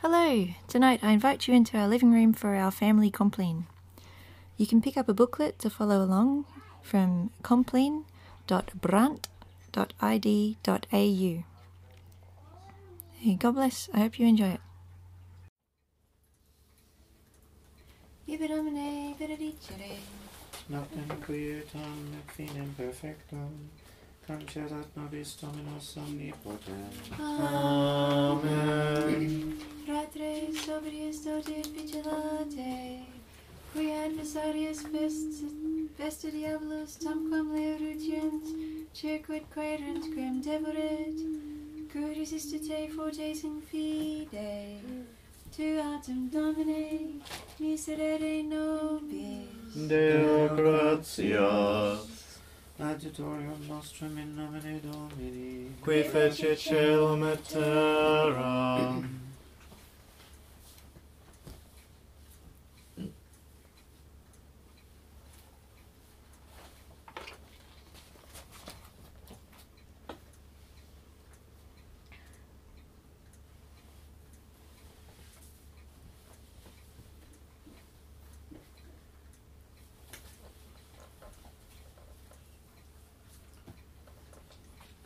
Hello! Tonight I invite you into our living room for our family compline. You can pick up a booklet to follow along from compline.brant.id.au. Hey, God bless. I hope you enjoy it. Finem perfectum, concedat nobis Dominus omnipotent. Vesta diabolus tamquam leorutiant, circuit quaerunt quem devoret, cur resistite fortes in fide, tu autem domine, miserere nobis. Deo gratias, Adiutorium nostrum in nomine Domini. qui fece celum et terram.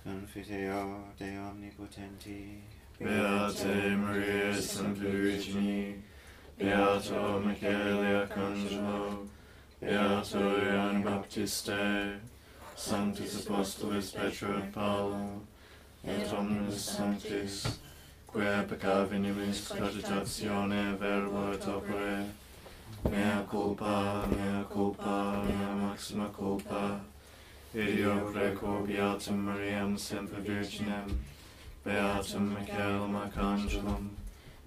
Confiteo de omnipotenti, Beate Maria Semperugini, Beato Michael Arcangelo, Beato Ioan Baptiste, Sanctus Apostolis Petro et Paolo, et omnes sanctis, quae peccavinis cogitatione verbo et opere, mea culpa, mea culpa, mea maxima culpa, Ideo preco Beatum Mariam Semper Virginem, Beatum Michaelum Archangelum,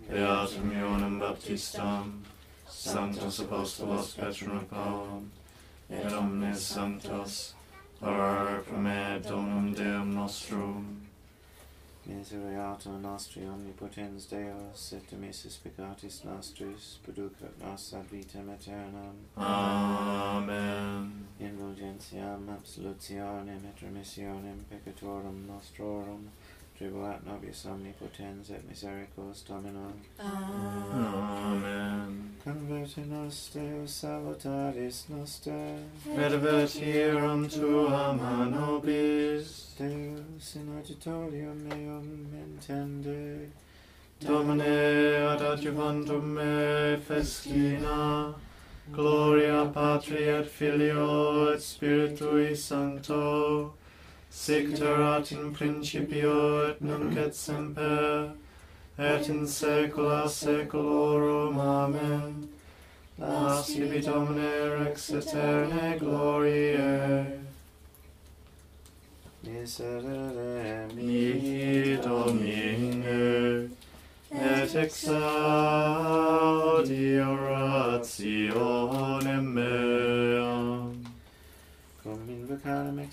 Beatum Ioannem Baptistam, Sanctus Apostolos Petrum et omnes sanctos, ora pro me donum Deum nostrum. Misereatur nostri omnipotens Deus, et emissis peccatis nostris, producat nos ad vitam aeternam. Amen. pensiam absolutionem et remissionem peccatorum nostrorum, tribuat nobis omnipotens et misericors Domino. Amen. Converte nos Deus salutaris noster, et vertirum tuam a nobis. Deus in auditorium meum intende, Domine ad adjuvantum me festina, Patri et Filio et Spiritui Sancto, sic erat in principio et nunc et semper, et in saecula saeculorum. Amen. Nas ibi Domine rex aeterne gloriae. Miserere mihi Domine, et exaudi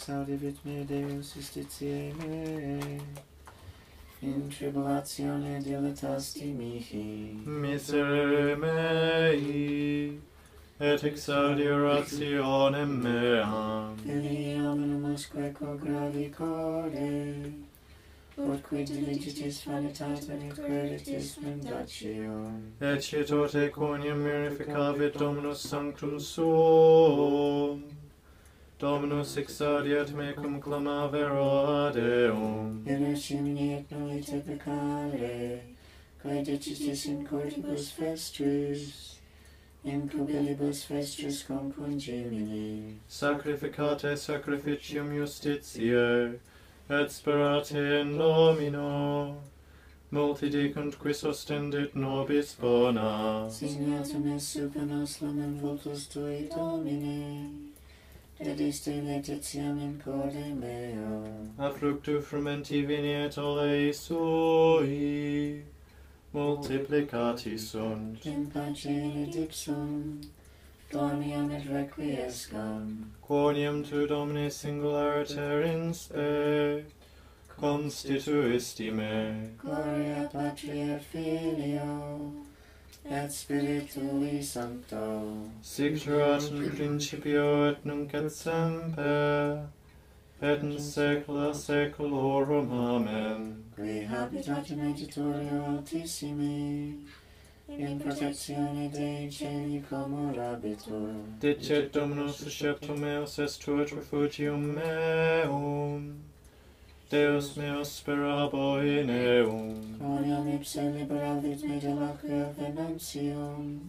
exaudivit me Deus justitiae meae. In tribulatione dilatasti mihi. Miserere mei, et exaudirationem meam. Veni hominum usque quo gravi corde, ut quid diligitis vanitatem et creditis mendacium. Et tote quoniam mirificavit Dominus Sanctum suum. Dominus exaudiat me cum clamavero Deum. In Gemini et noite peccare, quae decitis in cortibus festris, in cubilibus festris compungimini. Sacrificate sacrificium justitiae, et sperate in nomino, multi dicunt quis ostendit nobis bona. Signatum est super nos lumen vultus tui Domine et iste letiziam in corde meo. A fructu frumenti veniet olei sui, multiplicati sunt. In pace et ipsum, dormiam et requiescam. Quoniam tu, Domine, singulariter in spe, constituisti me. Gloria Patri et Filio, et Spiritui Sancto. Sic erat in principio et nunc et semper, et in saecula saeculorum. Amen. Qui habitat in auditorio altissimi, in protectione Dei celi comorabitur. Dicet Dominus susceptum meus est tuat refugium meum. Deus meus sperabo in eum. Gloriam ipse liberavit me de lacrio venantium,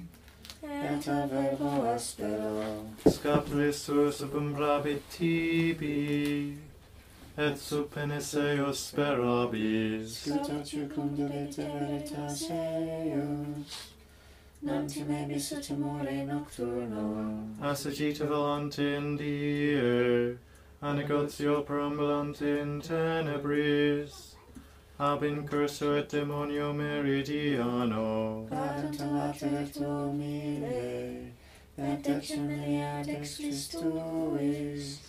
et a verbo aspero. Scapresus abumbrabit tibi, et sub eos sperabis. Scuta circumdavit de veritas eius, non timebis et amore nocturno. Asagita volante in die, a negotio perambulante in tenebris, ab et demonio meridiano. Patent later tu mire, et dexter mea dextris tuis,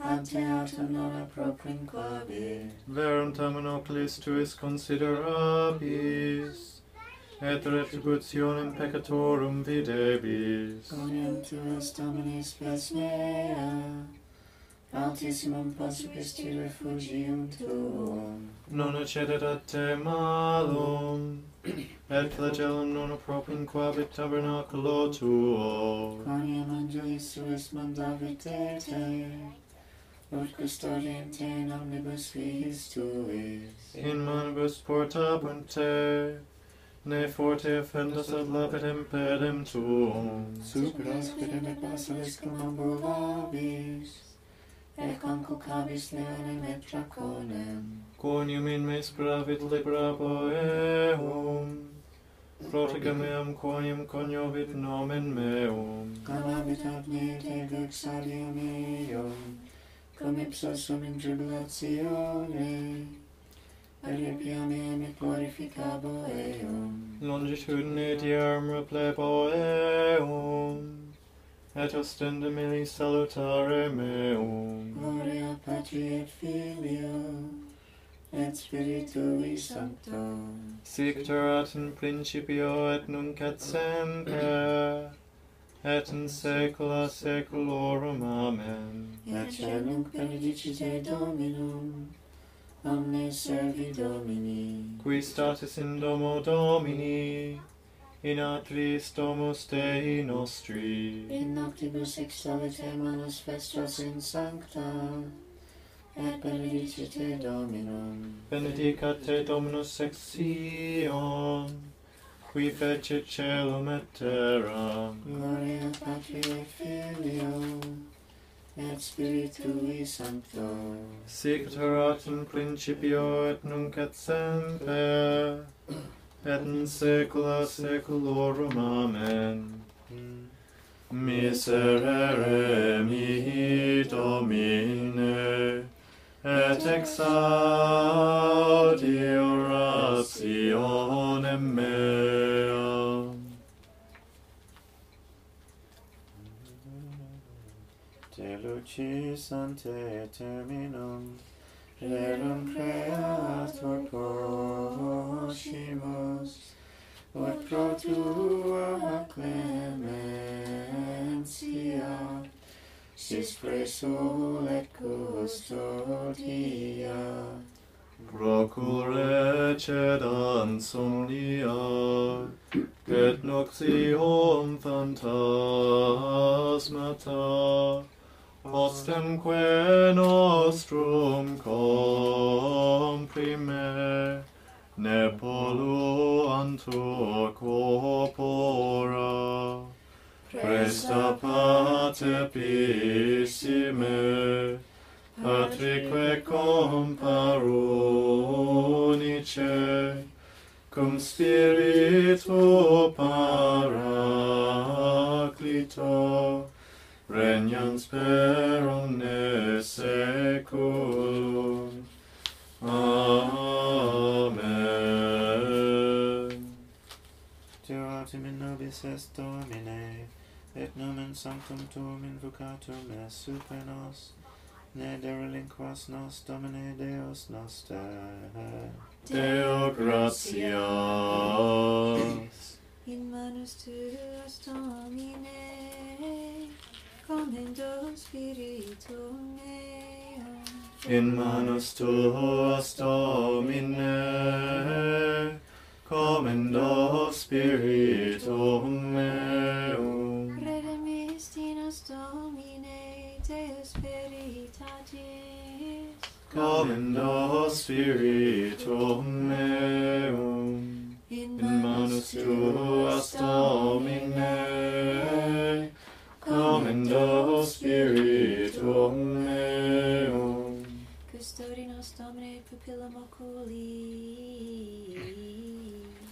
ad te autem non approprinquabi. Verum tamen oculis tuis considerabis, et retributionem peccatorum videbis. Coniam tuas Domini spes mea, Altissimum possibisti refugium tuum. Non accedet ad te malum, et flagellum non propinquabit tabernaculo tuo. Quoniam angelis suis mandavit te ut custodiem te in omnibus fiis tuis. In manibus portabunt te, ne forte offendas ad lapidem pedem tuum. Super hospidem et basilis cum ambulabis, et concucabis leonem et draconem. Conium in me spravit libra eum. Protege meam quonium coniovit nomen meum. Clavavit ad me te vexarium meum, cum ipsa sum in tribulatione. Repiam eam et glorificabo eum. Longitudine et replebo eum et ostendem illi salutare meum. Gloria Patri et Filio, et Spiritui Sancto. Sic erat in principio et nunc et semper, et in saecula saeculorum. Amen. Et nunc benedicite Dominum, omne servi Domini. Qui statis in domo Domini, in atris domus Dei nostri. In noctibus exalite manus vestras in sancta, et benedicite Dominum. Benedicat te Dominus ex Sion, qui fecit celum et terram. Gloria Patri et Filio, et Spiritui Sancto. Sic erat in principio et nunc et semper, et in saecula saeculorum. Amen. Miserere mihi Domine, et exaudi orationem meam. Te lucis ante terminum, rerum creator Ipsis presum et custodia. Procure cedansum lia, et noxium phantasmata, hostemque nostrum comprime, ne poluantur corpora, presta concepissime, patrique comparunice, cum spiritu paraclito, regnans per omne seculum. Amen. Teo optim in nobis est Domine, et nomen sanctum tuum invocatum es super nos, ne derelinquas nos Domine Deus noster. Deo gratias. In manus tuas Domine, commendo spiritum meum. In manus tuas Domine, commendo spiritum Commendo spiritum meum. In In manus tuas Domine, commendo spiritum meum. Custodi nos Domine pupillum oculi.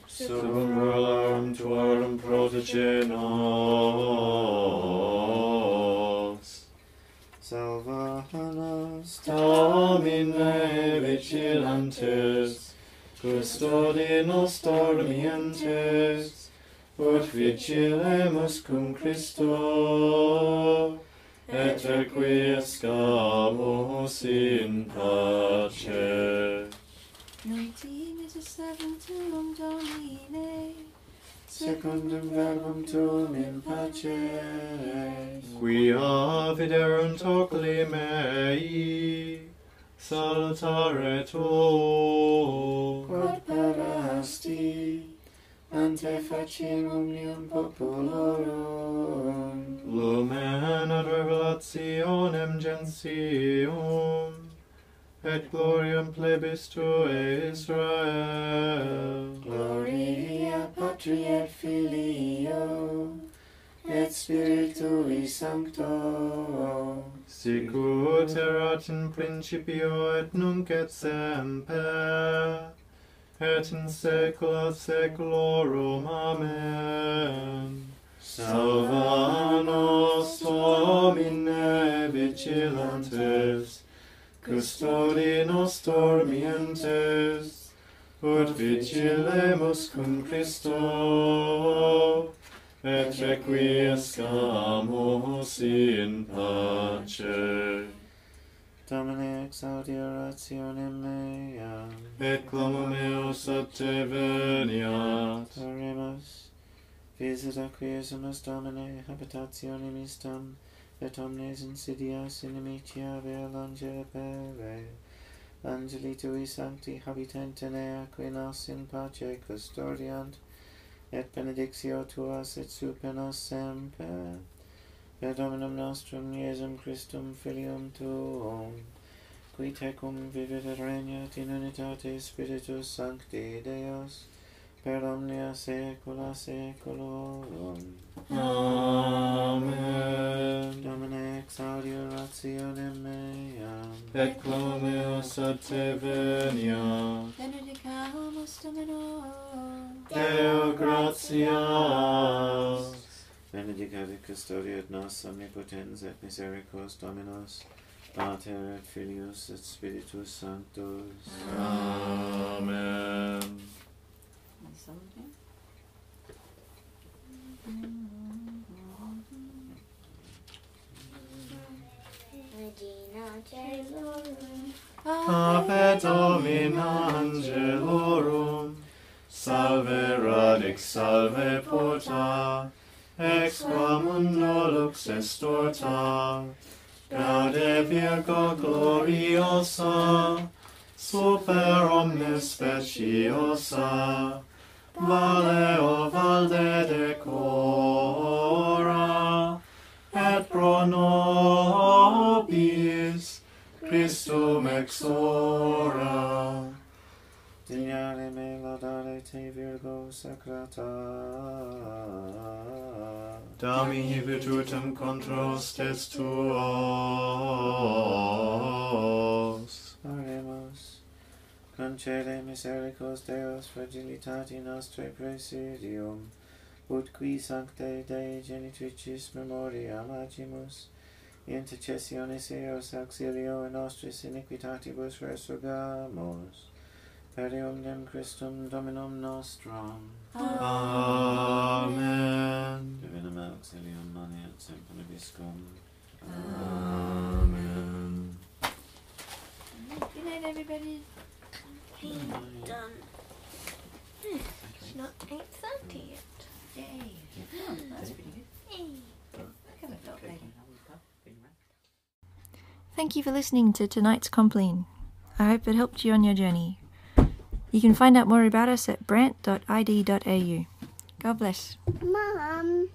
Subum verum tuarum protege nos. Salva nos, Domine vigilantes, custodi nos dormientes, ut vigilemus cum Christo, et requiescamus in pace. Nunc dimittis servum tuum Domine, secundum verbum tuum in pace. Qui avit erunt oculi mei, salutare tuo. Quod para ante faciem omnium populorum. Lumen ad revelationem gentium, et gloriam plebis tuae Israel. Patri et Filio et Spiritui Sancto. Sic ut erat in principio et nunc et semper et in saecula saeculorum amen. Salva nos domine vigilantes custodi nos dormientes ut vigilemus cum Christo, et requiescamus in pace. Domine exaudi orationem meam. et clamum meus ad te veniat. Oremus, visit acquiescemus Domine habitationem istam, et omnes insidias inimitia vea longe pere. Angeli tui sancti habitantenea, qui nos in pace custodiant, et benedictio tua sit super nos semper. Per Dominum nostrum Iesum Christum Filium Tuum, qui tecum vivit et regnat in unitate Spiritus Sancti Deus, per omnia saecula saeculorum. Amen. Domine exaudi rationem meam, et plumeus ad te venia, benedicamus Domino, Deo gratias. Benedicat et custodiat nos omnipotens et misericors Dominos, Pater et Filius et Spiritus Sanctus. Amen. Celorum, Ave Domina Angelorum, salve radix, salve porta, ex qua mundo lux est orta, gaude Virgo gloriosa, super omnes speciosa, Vale o valde decora, et pro nobis Christum exora. Dignare me laudare te Virgo sacrata. Dami virtutem contra test tuo. Concede misericors Deus fragilitati nostrae presidium, ut qui sanctae Dei genitricis memoria agimus, intercessionis eos auxilio in nostris iniquitatibus resurgamus, per omnem Christum Dominum nostrum. Amen. Divinum auxilium mani et semper nobiscum. Amen. Good night, everybody. Done. Um, it's not 8.30 yet. Yay. That's pretty good. Yay. I haven't felt late. Thank you for listening to tonight's Compline. I hope it helped you on your journey. You can find out more about us at brant.id.au. God bless. Mom.